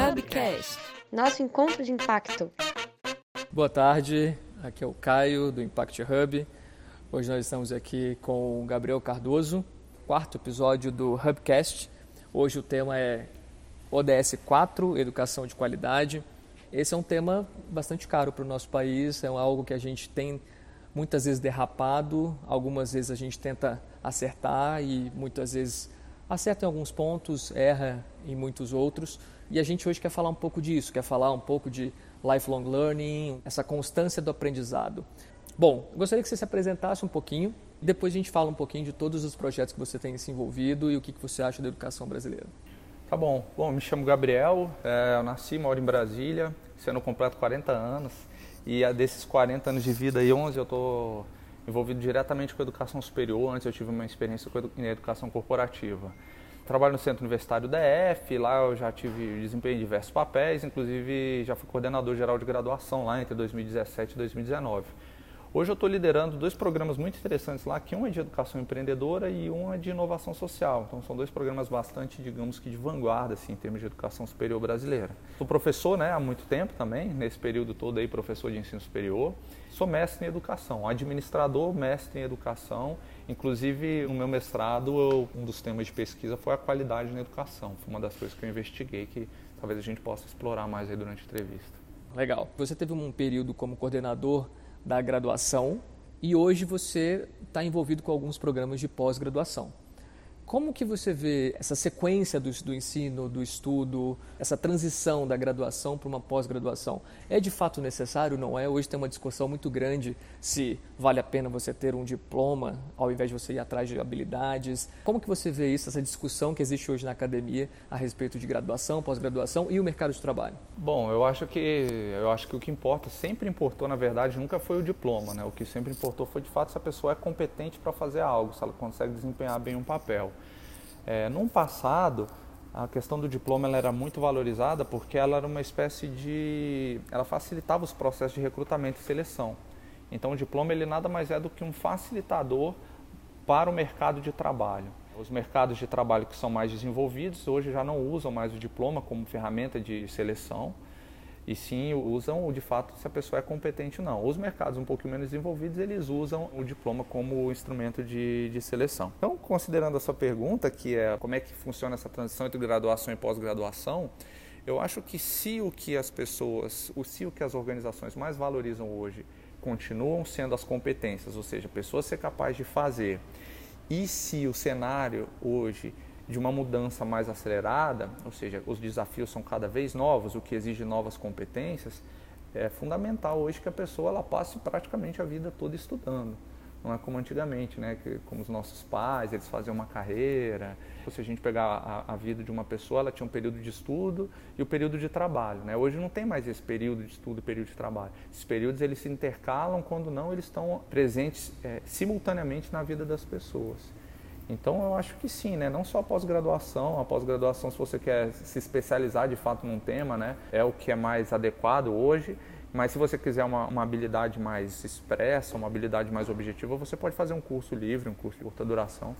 Hubcast, nosso encontro de impacto. Boa tarde, aqui é o Caio do Impact Hub. Hoje nós estamos aqui com o Gabriel Cardoso, quarto episódio do Hubcast. Hoje o tema é ODS 4, Educação de Qualidade. Esse é um tema bastante caro para o nosso país, é algo que a gente tem muitas vezes derrapado, algumas vezes a gente tenta acertar e muitas vezes acerta em alguns pontos, erra em muitos outros. E a gente hoje quer falar um pouco disso, quer falar um pouco de lifelong learning, essa constância do aprendizado. Bom, gostaria que você se apresentasse um pouquinho e depois a gente fala um pouquinho de todos os projetos que você tem se envolvido e o que você acha da educação brasileira. Tá bom. Bom, me chamo Gabriel, é, eu nasci, moro em Brasília, sendo completo 40 anos. E desses 40 anos de vida e 11 eu estou envolvido diretamente com a educação superior. Antes eu tive uma experiência com a educação corporativa. Trabalho no Centro Universitário DF, lá eu já tive desempenho em diversos papéis, inclusive já fui coordenador geral de graduação lá entre 2017 e 2019. Hoje eu estou liderando dois programas muito interessantes lá, que um é de educação empreendedora e um é de inovação social. Então são dois programas bastante, digamos que de vanguarda assim, em termos de educação superior brasileira. Sou professor né, há muito tempo também, nesse período todo aí professor de ensino superior. Sou mestre em educação, administrador, mestre em educação. Inclusive no meu mestrado, um dos temas de pesquisa foi a qualidade na educação. Foi uma das coisas que eu investiguei que talvez a gente possa explorar mais aí durante a entrevista. Legal. Você teve um período como coordenador da graduação e hoje você está envolvido com alguns programas de pós-graduação. Como que você vê essa sequência do, do ensino, do estudo, essa transição da graduação para uma pós-graduação? É de fato necessário, não é? Hoje tem uma discussão muito grande se vale a pena você ter um diploma ao invés de você ir atrás de habilidades. Como que você vê isso, essa discussão que existe hoje na academia a respeito de graduação, pós-graduação e o mercado de trabalho? Bom, eu acho que eu acho que o que importa, sempre importou, na verdade, nunca foi o diploma, né? O que sempre importou foi de fato se a pessoa é competente para fazer algo, se ela consegue desempenhar bem um papel. É, no passado, a questão do diploma ela era muito valorizada porque ela era uma espécie de... ela facilitava os processos de recrutamento e seleção. Então o diploma ele nada mais é do que um facilitador para o mercado de trabalho. Os mercados de trabalho que são mais desenvolvidos hoje já não usam mais o diploma como ferramenta de seleção, e sim usam de fato se a pessoa é competente ou não. Os mercados um pouco menos desenvolvidos, eles usam o diploma como instrumento de, de seleção. Então, considerando a sua pergunta, que é como é que funciona essa transição entre graduação e pós-graduação, eu acho que se o que as pessoas, o se o que as organizações mais valorizam hoje continuam sendo as competências, ou seja, a pessoa ser capaz de fazer, e se o cenário hoje de uma mudança mais acelerada, ou seja, os desafios são cada vez novos, o que exige novas competências, é fundamental hoje que a pessoa ela passe praticamente a vida toda estudando. Não é como antigamente, né? Que, como os nossos pais, eles faziam uma carreira. Se a gente pegar a, a, vida de uma pessoa, ela tinha um período de estudo e o um período de trabalho, né? Hoje não tem mais esse período de estudo e período de trabalho. Esses períodos eles se intercalam, quando não, eles estão presentes é, simultaneamente na vida das pessoas. Então eu acho que sim, né? Não só a pós-graduação, a pós-graduação se você quer se especializar de fato num tema, né? É o que é mais adequado hoje. Mas se você quiser uma, uma habilidade mais expressa, uma habilidade mais objetiva, você pode fazer um curso livre, um curso de curta duração.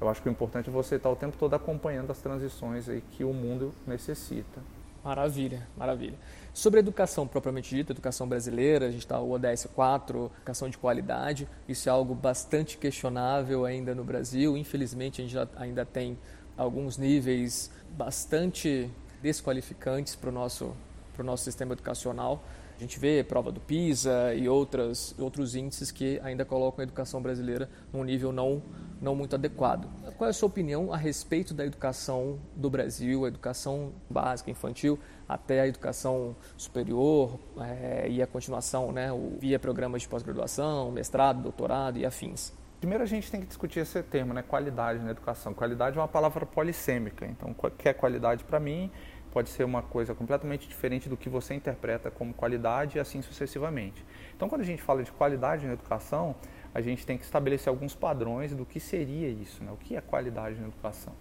Eu acho que o importante é você estar o tempo todo acompanhando as transições aí que o mundo necessita. Maravilha, maravilha. Sobre educação propriamente dita, educação brasileira, a gente está o ODS 4, educação de qualidade, isso é algo bastante questionável ainda no Brasil. Infelizmente, a gente já, ainda tem alguns níveis bastante desqualificantes para o nosso, nosso sistema educacional. A gente vê prova do PISA e outras, outros índices que ainda colocam a educação brasileira num nível não, não muito adequado. Qual é a sua opinião a respeito da educação do Brasil, a educação básica, infantil, até a educação superior é, e a continuação, né, via programas de pós-graduação, mestrado, doutorado e afins? Primeiro a gente tem que discutir esse termo, né, qualidade na educação. Qualidade é uma palavra polissêmica, então o que é qualidade para mim pode ser uma coisa completamente diferente do que você interpreta como qualidade e assim sucessivamente. Então, quando a gente fala de qualidade na educação, a gente tem que estabelecer alguns padrões do que seria isso, né? o que é qualidade na educação.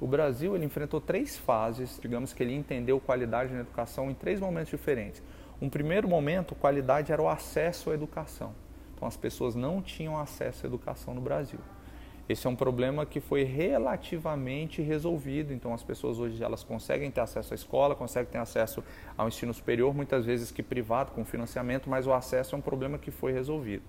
O Brasil ele enfrentou três fases, digamos que ele entendeu qualidade na educação em três momentos diferentes. Um primeiro momento, qualidade era o acesso à educação. Então, as pessoas não tinham acesso à educação no Brasil. Esse é um problema que foi relativamente resolvido. Então, as pessoas hoje elas conseguem ter acesso à escola, conseguem ter acesso ao ensino superior, muitas vezes que privado, com financiamento, mas o acesso é um problema que foi resolvido.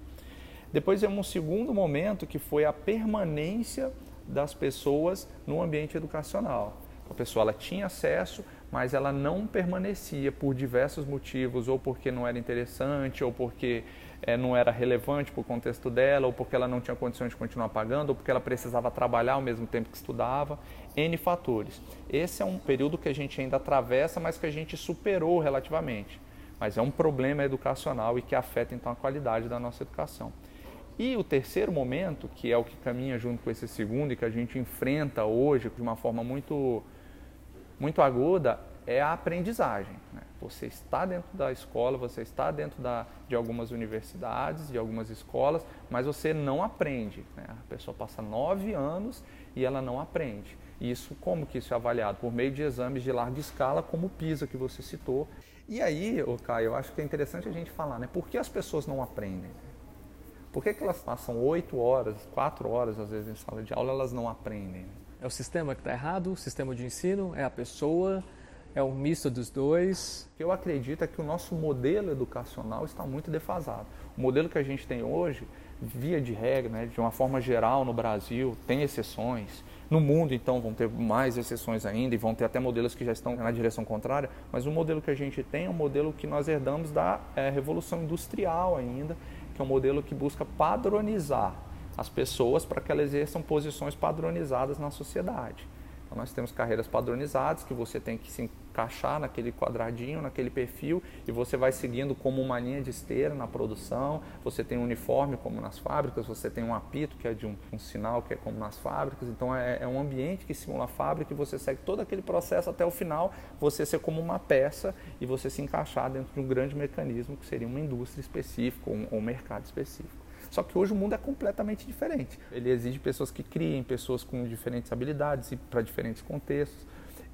Depois vem um segundo momento que foi a permanência das pessoas no ambiente educacional. A pessoa ela tinha acesso, mas ela não permanecia por diversos motivos, ou porque não era interessante, ou porque é, não era relevante para o contexto dela, ou porque ela não tinha condições de continuar pagando, ou porque ela precisava trabalhar ao mesmo tempo que estudava, N fatores. Esse é um período que a gente ainda atravessa, mas que a gente superou relativamente. Mas é um problema educacional e que afeta então a qualidade da nossa educação. E o terceiro momento, que é o que caminha junto com esse segundo e que a gente enfrenta hoje de uma forma muito, muito aguda, é a aprendizagem. Né? Você está dentro da escola, você está dentro da, de algumas universidades, de algumas escolas, mas você não aprende. Né? A pessoa passa nove anos e ela não aprende. E isso, como que isso é avaliado? Por meio de exames de larga escala, como o PISA que você citou. E aí, ô Caio, eu acho que é interessante a gente falar, né? Por que as pessoas não aprendem? Por que, que elas passam oito horas, quatro horas às vezes em sala de aula, elas não aprendem? É o sistema que está errado, o sistema de ensino, é a pessoa, é um misto dos dois? Eu acredito é que o nosso modelo educacional está muito defasado. O modelo que a gente tem hoje, via de regra, né, de uma forma geral no Brasil, tem exceções. No mundo, então, vão ter mais exceções ainda e vão ter até modelos que já estão na direção contrária, mas o modelo que a gente tem é um modelo que nós herdamos da é, Revolução Industrial ainda, que é um modelo que busca padronizar as pessoas para que elas exerçam posições padronizadas na sociedade. Então, nós temos carreiras padronizadas que você tem que se encaixar naquele quadradinho, naquele perfil, e você vai seguindo como uma linha de esteira na produção. Você tem um uniforme, como nas fábricas, você tem um apito, que é de um, um sinal, que é como nas fábricas. Então, é, é, um ambiente que simula a fábrica e você segue todo aquele processo até o final, você ser como uma peça e você se encaixar dentro de um grande mecanismo que seria uma indústria específica ou um, ou um mercado específico. Só que hoje o mundo é completamente diferente. Ele exige pessoas que criem, pessoas com diferentes habilidades e para diferentes contextos.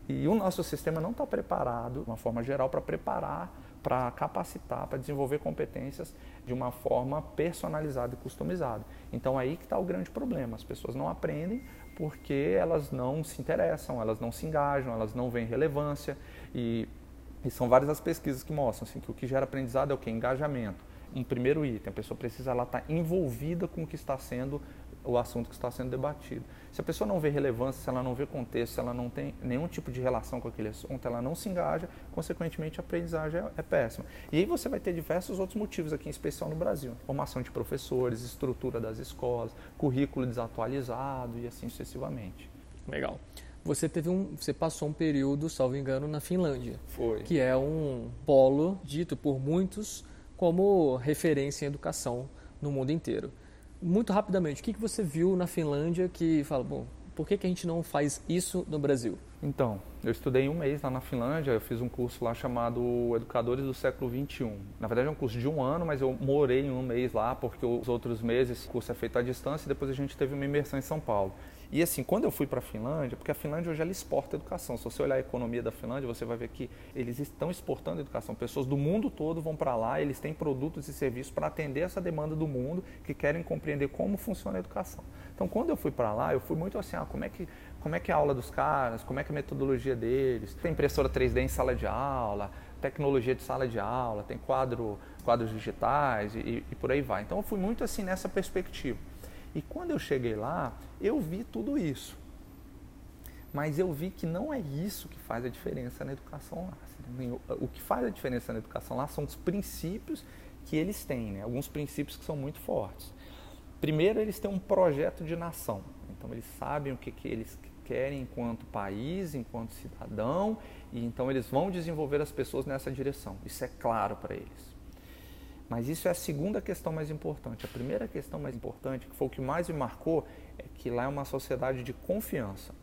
E o nosso sistema não está preparado, de uma forma geral, para preparar, para capacitar, para desenvolver competências de uma forma personalizada e customizada. Então aí que está o grande problema. As pessoas não aprendem porque elas não se interessam, elas não se engajam, elas não veem relevância. E, e são várias as pesquisas que mostram assim, que o que gera aprendizado é o que? Engajamento um primeiro item. A pessoa precisa estar tá envolvida com o que está sendo o assunto que está sendo debatido. Se a pessoa não vê relevância, se ela não vê contexto, se ela não tem nenhum tipo de relação com aquele assunto, ela não se engaja, consequentemente a aprendizagem é, é péssima. E aí você vai ter diversos outros motivos aqui, em especial no Brasil. Formação de professores, estrutura das escolas, currículo desatualizado e assim sucessivamente. Legal. Você teve um, você passou um período, salvo engano, na Finlândia. Foi. Que é um polo dito por muitos como referência em educação no mundo inteiro. Muito rapidamente, o que, que você viu na Finlândia que fala, bom, por que, que a gente não faz isso no Brasil? Então, eu estudei um mês lá na Finlândia, eu fiz um curso lá chamado Educadores do Século XXI. Na verdade é um curso de um ano, mas eu morei um mês lá, porque os outros meses o curso é feito à distância e depois a gente teve uma imersão em São Paulo. E assim, quando eu fui para a Finlândia, porque a Finlândia hoje ela exporta educação. Se você olhar a economia da Finlândia, você vai ver que eles estão exportando educação. Pessoas do mundo todo vão para lá, eles têm produtos e serviços para atender essa demanda do mundo que querem compreender como funciona a educação. Então, quando eu fui para lá, eu fui muito assim, ah, como é que como é que é a aula dos caras, como é que é a metodologia deles. Tem impressora 3D em sala de aula, tecnologia de sala de aula, tem quadro, quadros digitais e, e por aí vai. Então eu fui muito assim nessa perspectiva. E quando eu cheguei lá, eu vi tudo isso. Mas eu vi que não é isso que faz a diferença na educação lá. O que faz a diferença na educação lá são os princípios que eles têm, né? alguns princípios que são muito fortes. Primeiro, eles têm um projeto de nação. Então, eles sabem o que, que eles querem enquanto país, enquanto cidadão, e então eles vão desenvolver as pessoas nessa direção. Isso é claro para eles. Mas isso é a segunda questão mais importante. A primeira questão mais importante, que foi o que mais me marcou, é que lá é uma sociedade de confiança.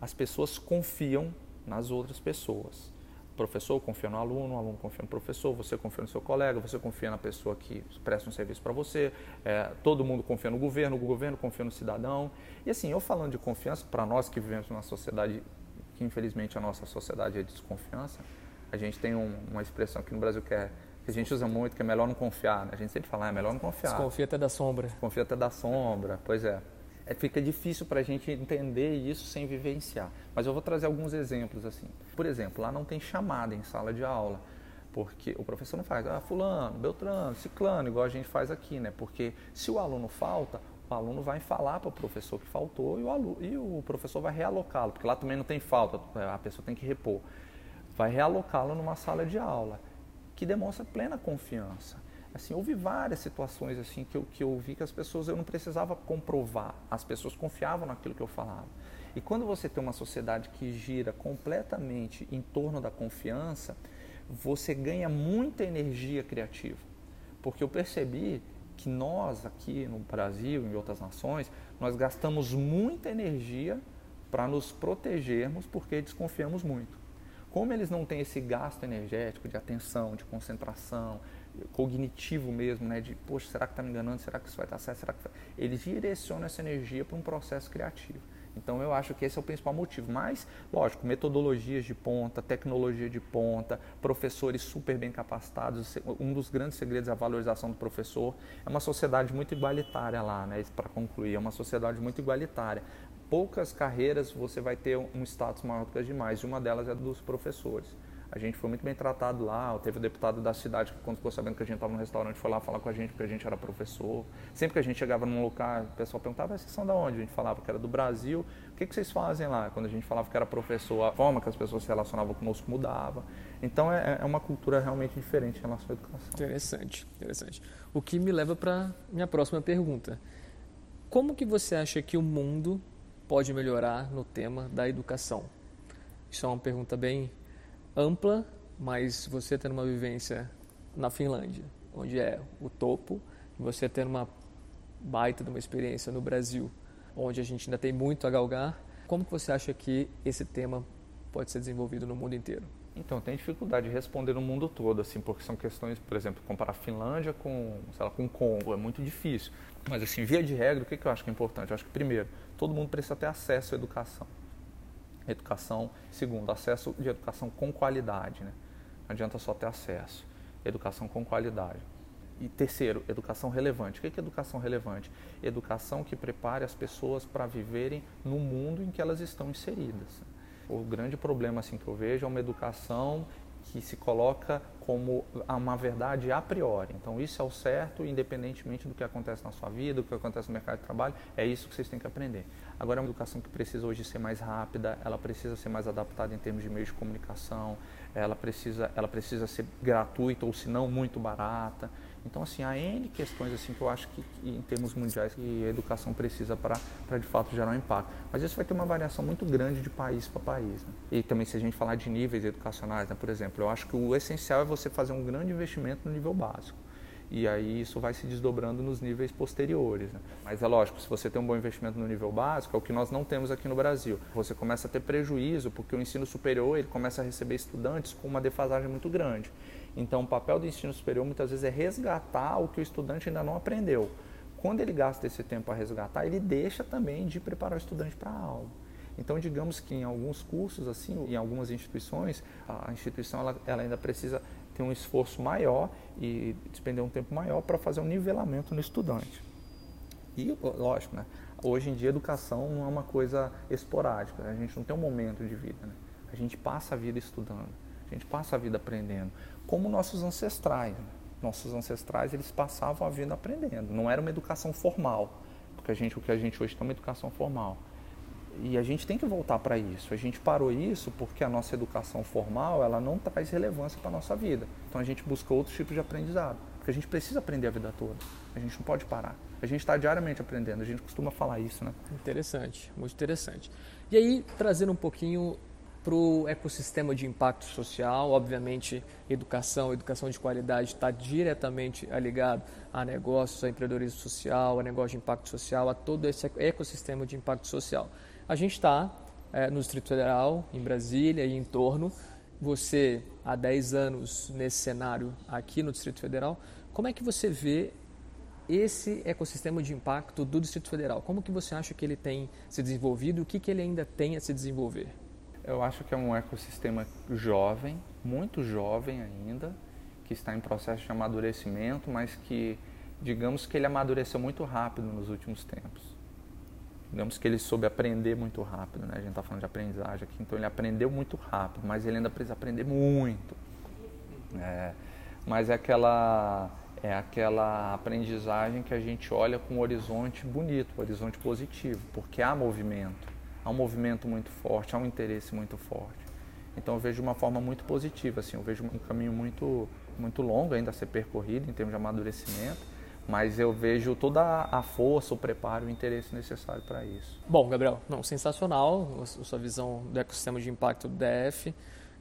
As pessoas confiam nas outras pessoas. O professor confia no aluno, o aluno confia no professor, você confia no seu colega, você confia na pessoa que presta um serviço para você, é, todo mundo confia no governo, o governo confia no cidadão. E assim, eu falando de confiança, para nós que vivemos numa sociedade que infelizmente a nossa sociedade é desconfiança, a gente tem um, uma expressão aqui no Brasil que é que a gente usa muito, que é melhor não confiar. Né? A gente sempre fala, ah, é melhor não confiar. Desconfia até da sombra. Confia até da sombra, pois é. é, fica difícil para a gente entender isso sem vivenciar. Mas eu vou trazer alguns exemplos assim. Por exemplo, lá não tem chamada em sala de aula, porque o professor não faz, ah, fulano, beltrano, ciclano, igual a gente faz aqui, né? Porque se o aluno falta, o aluno vai falar para o professor que faltou e o, aluno, e o professor vai realocá-lo, porque lá também não tem falta, a pessoa tem que repor. Vai realocá-lo numa sala de aula, que demonstra plena confiança. Assim, houve várias situações assim que eu, que eu vi que as pessoas eu não precisava comprovar, as pessoas confiavam naquilo que eu falava. E quando você tem uma sociedade que gira completamente em torno da confiança, você ganha muita energia criativa. Porque eu percebi que nós aqui no Brasil, em outras nações, nós gastamos muita energia para nos protegermos porque desconfiamos muito. Como eles não têm esse gasto energético de atenção, de concentração, cognitivo mesmo, né, de, poxa, será que está me enganando? Será que isso vai estar certo? Será que... Eles direcionam essa energia para um processo criativo. Então eu acho que esse é o principal motivo. Mas, lógico, metodologias de ponta, tecnologia de ponta, professores super bem capacitados. Um dos grandes segredos é a valorização do professor. É uma sociedade muito igualitária lá, né? Para concluir, é uma sociedade muito igualitária. Poucas carreiras você vai ter um status maior do que as demais, e uma delas é dos professores. A gente foi muito bem tratado lá. Teve o deputado da cidade que, quando ficou sabendo que a gente estava no restaurante, foi lá falar com a gente porque a gente era professor. Sempre que a gente chegava num lugar, o pessoal perguntava: vocês são da onde? A gente falava que era do Brasil. O que, que vocês fazem lá? Quando a gente falava que era professor, a forma que as pessoas se relacionavam conosco mudava. Então é, é uma cultura realmente diferente em relação à educação. Interessante, interessante. O que me leva para minha próxima pergunta. Como que você acha que o mundo pode melhorar no tema da educação? Isso é uma pergunta bem ampla, mas você tendo uma vivência na Finlândia, onde é o topo, você tendo uma baita de uma experiência no Brasil, onde a gente ainda tem muito a galgar, como que você acha que esse tema pode ser desenvolvido no mundo inteiro? Então, tem dificuldade de responder no mundo todo, assim, porque são questões, por exemplo, comparar a Finlândia com, sei lá, com o Congo, é muito difícil. Mas, assim, via de regra, o que, que eu acho que é importante? Eu acho que, primeiro, todo mundo precisa ter acesso à educação educação, segundo, acesso de educação com qualidade. Né? Não adianta só ter acesso, educação com qualidade. E terceiro, educação relevante. O que é educação relevante? Educação que prepare as pessoas para viverem no mundo em que elas estão inseridas. O grande problema assim que eu vejo é uma educação que se coloca como uma verdade a priori. Então, isso é o certo, independentemente do que acontece na sua vida, do que acontece no mercado de trabalho, é isso que vocês têm que aprender. Agora, é uma educação que precisa hoje ser mais rápida, ela precisa ser mais adaptada em termos de meios de comunicação, ela precisa, ela precisa ser gratuita ou, se não, muito barata. Então, assim, há N questões assim, que eu acho que, em termos mundiais, que a educação precisa para, de fato, gerar um impacto. Mas isso vai ter uma variação muito grande de país para país. Né? E também, se a gente falar de níveis educacionais, né? por exemplo, eu acho que o essencial é você fazer um grande investimento no nível básico. E aí isso vai se desdobrando nos níveis posteriores. Né? Mas é lógico, se você tem um bom investimento no nível básico, é o que nós não temos aqui no Brasil. Você começa a ter prejuízo, porque o ensino superior ele começa a receber estudantes com uma defasagem muito grande. Então, o papel do ensino superior muitas vezes é resgatar o que o estudante ainda não aprendeu. Quando ele gasta esse tempo a resgatar, ele deixa também de preparar o estudante para a aula. Então, digamos que em alguns cursos, assim, em algumas instituições, a instituição ela, ela ainda precisa ter um esforço maior e despender um tempo maior para fazer um nivelamento no estudante. E, lógico, né? hoje em dia, educação não é uma coisa esporádica, a gente não tem um momento de vida. Né? A gente passa a vida estudando, a gente passa a vida aprendendo como nossos ancestrais. Né? Nossos ancestrais eles passavam a vida aprendendo. Não era uma educação formal, porque a gente o que a gente hoje tem é uma educação formal. E a gente tem que voltar para isso. A gente parou isso porque a nossa educação formal ela não traz relevância para a nossa vida. Então a gente busca outros tipos de aprendizado. Porque a gente precisa aprender a vida toda. A gente não pode parar. A gente está diariamente aprendendo. A gente costuma falar isso, né? Interessante, muito interessante. E aí, trazendo um pouquinho para o ecossistema de impacto social. Obviamente, educação, educação de qualidade está diretamente ligado a negócios, a empreendedorismo social, a negócio de impacto social, a todo esse ecossistema de impacto social. A gente está é, no Distrito Federal, em Brasília e em torno. Você, há 10 anos nesse cenário aqui no Distrito Federal, como é que você vê esse ecossistema de impacto do Distrito Federal? Como que você acha que ele tem se desenvolvido e o que, que ele ainda tem a se desenvolver? Eu acho que é um ecossistema jovem, muito jovem ainda, que está em processo de amadurecimento, mas que, digamos que ele amadureceu muito rápido nos últimos tempos. digamos que ele soube aprender muito rápido, né? A gente está falando de aprendizagem aqui, então ele aprendeu muito rápido, mas ele ainda precisa aprender muito. É, mas é aquela é aquela aprendizagem que a gente olha com um horizonte bonito, um horizonte positivo, porque há movimento, há um movimento muito forte, há um interesse muito forte. Então eu vejo uma forma muito positiva, assim, eu vejo um caminho muito muito longo ainda a ser percorrido em termos de amadurecimento, mas eu vejo toda a força, o preparo, o interesse necessário para isso. Bom, Gabriel, não, sensacional a sua visão do ecossistema de impacto do DF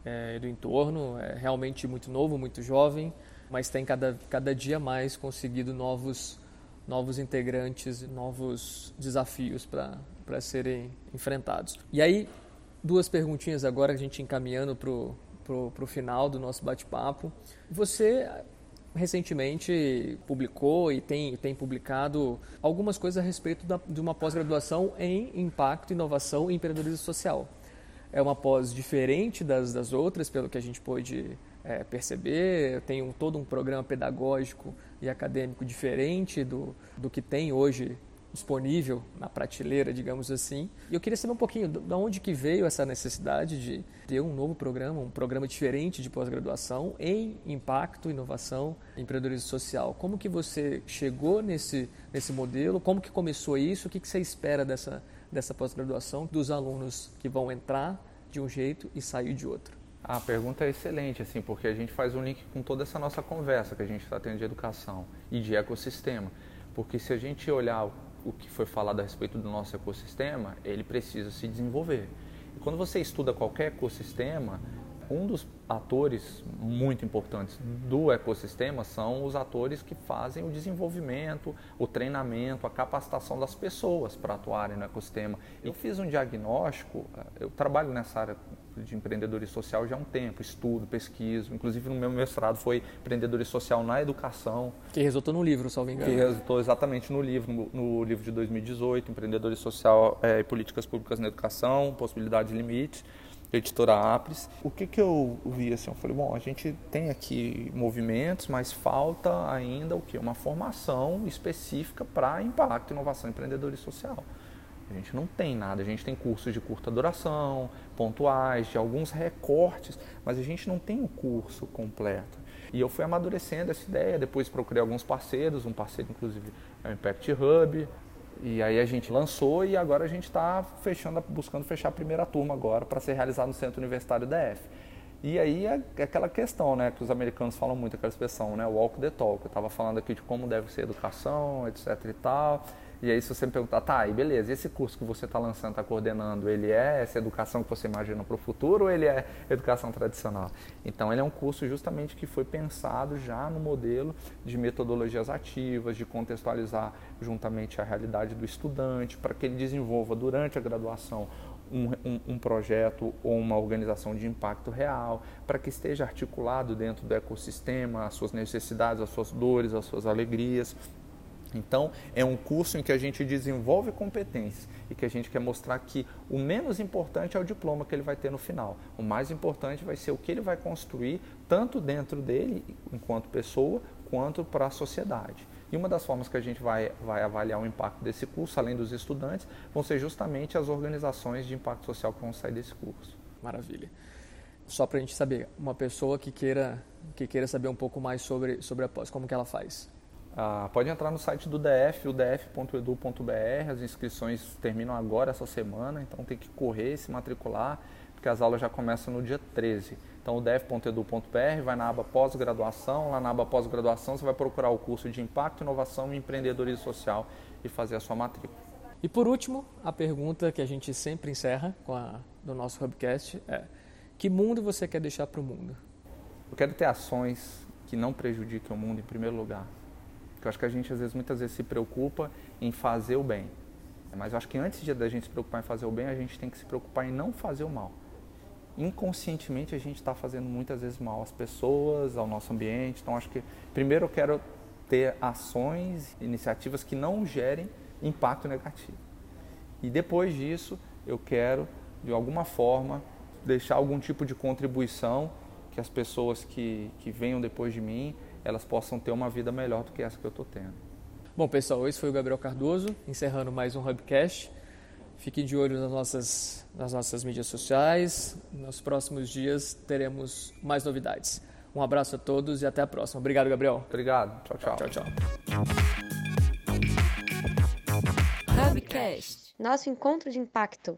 é, e do entorno, é realmente muito novo, muito jovem, mas tem cada, cada dia mais conseguido novos, novos integrantes, novos desafios para serem enfrentados. E aí, duas perguntinhas agora, a gente encaminhando para o final do nosso bate-papo. Você recentemente publicou e tem, tem publicado algumas coisas a respeito da, de uma pós-graduação em impacto, inovação e empreendedorismo social. É uma pós diferente das, das outras, pelo que a gente pôde é, perceber. Tem um, todo um programa pedagógico e acadêmico diferente do, do que tem hoje disponível na prateleira, digamos assim. E eu queria saber um pouquinho de onde que veio essa necessidade de ter um novo programa, um programa diferente de pós-graduação em impacto, inovação, empreendedorismo social. Como que você chegou nesse, nesse modelo? Como que começou isso? O que, que você espera dessa, dessa pós-graduação dos alunos que vão entrar de um jeito e sair de outro? A pergunta é excelente, assim, porque a gente faz um link com toda essa nossa conversa que a gente está tendo de educação e de ecossistema. Porque se a gente olhar o que foi falado a respeito do nosso ecossistema, ele precisa se desenvolver. E quando você estuda qualquer ecossistema, um dos atores muito importantes do ecossistema são os atores que fazem o desenvolvimento, o treinamento, a capacitação das pessoas para atuarem no ecossistema. Eu fiz um diagnóstico, eu trabalho nessa área de empreendedorismo social já há um tempo, estudo, pesquiso, inclusive no meu mestrado foi empreendedorismo social na educação. Que resultou no livro, salvo engano. Que resultou exatamente no livro, no, no livro de 2018, Empreendedorismo Social é, e Políticas Públicas na Educação, Possibilidade e Limites, editora Apres. O que, que eu vi assim? Eu falei, bom, a gente tem aqui movimentos, mas falta ainda o que? Uma formação específica para impacto, inovação e empreendedorismo social. A gente não tem nada, a gente tem cursos de curta duração, pontuais, de alguns recortes, mas a gente não tem o curso completo. E eu fui amadurecendo essa ideia, depois procurei alguns parceiros, um parceiro inclusive é o Impact Hub, e aí a gente lançou e agora a gente está fechando, buscando fechar a primeira turma agora para ser realizado no Centro Universitário da F. E aí é, é aquela questão, né, que os americanos falam muito, aquela expressão, né, walk the talk. Eu estava falando aqui de como deve ser a educação, etc e tal. E aí se você me perguntar, tá, aí beleza, esse curso que você está lançando, está coordenando, ele é essa educação que você imagina para o futuro ou ele é educação tradicional? Então ele é um curso justamente que foi pensado já no modelo de metodologias ativas, de contextualizar juntamente a realidade do estudante, para que ele desenvolva durante a graduação um, um, um, projeto ou uma organização de impacto real, para que esteja articulado dentro do ecossistema as suas necessidades, as suas dores, as suas alegrias, então, é um curso em que a gente desenvolve competências e que a gente quer mostrar que o menos importante é o diploma que ele vai ter no final. O mais importante vai ser o que ele vai construir, tanto dentro dele, enquanto pessoa, quanto para a sociedade. E uma das formas que a gente vai, vai avaliar o impacto desse curso, além dos estudantes, vão ser justamente as organizações de impacto social que vão sair desse curso. Maravilha. Só para a gente saber, uma pessoa que queira, que queira saber um pouco mais sobre, sobre a pós, como que ela faz? Ah, pode entrar no site do DF, o df.edu.br, as inscrições terminam agora essa semana, então tem que correr e se matricular, porque as aulas já começam no dia 13. Então o df.edu.br vai na aba pós-graduação, lá na aba pós-graduação você vai procurar o curso de Impacto, Inovação e Empreendedorismo Social e fazer a sua matrícula. E por último, a pergunta que a gente sempre encerra com a, do nosso Hubcast é: que mundo você quer deixar para o mundo? Eu quero ter ações que não prejudiquem o mundo em primeiro lugar eu acho que a gente, às vezes, muitas vezes se preocupa em fazer o bem. Mas eu acho que antes de a gente se preocupar em fazer o bem, a gente tem que se preocupar em não fazer o mal. Inconscientemente, a gente está fazendo muitas vezes mal às pessoas, ao nosso ambiente. Então, acho que, primeiro, eu quero ter ações, iniciativas que não gerem impacto negativo. E depois disso, eu quero, de alguma forma, deixar algum tipo de contribuição que as pessoas que, que venham depois de mim elas possam ter uma vida melhor do que essa que eu estou tendo. Bom, pessoal, esse foi o Gabriel Cardoso, encerrando mais um Hubcast. Fiquem de olho nas nossas, nas nossas mídias sociais. Nos próximos dias teremos mais novidades. Um abraço a todos e até a próxima. Obrigado, Gabriel. Obrigado. Tchau, tchau. Tchau, tchau. Hubcast. Nosso encontro de impacto.